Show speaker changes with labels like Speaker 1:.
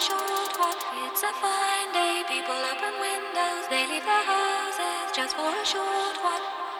Speaker 1: short while. It's a fine day, people open windows, they leave their houses just for a short while.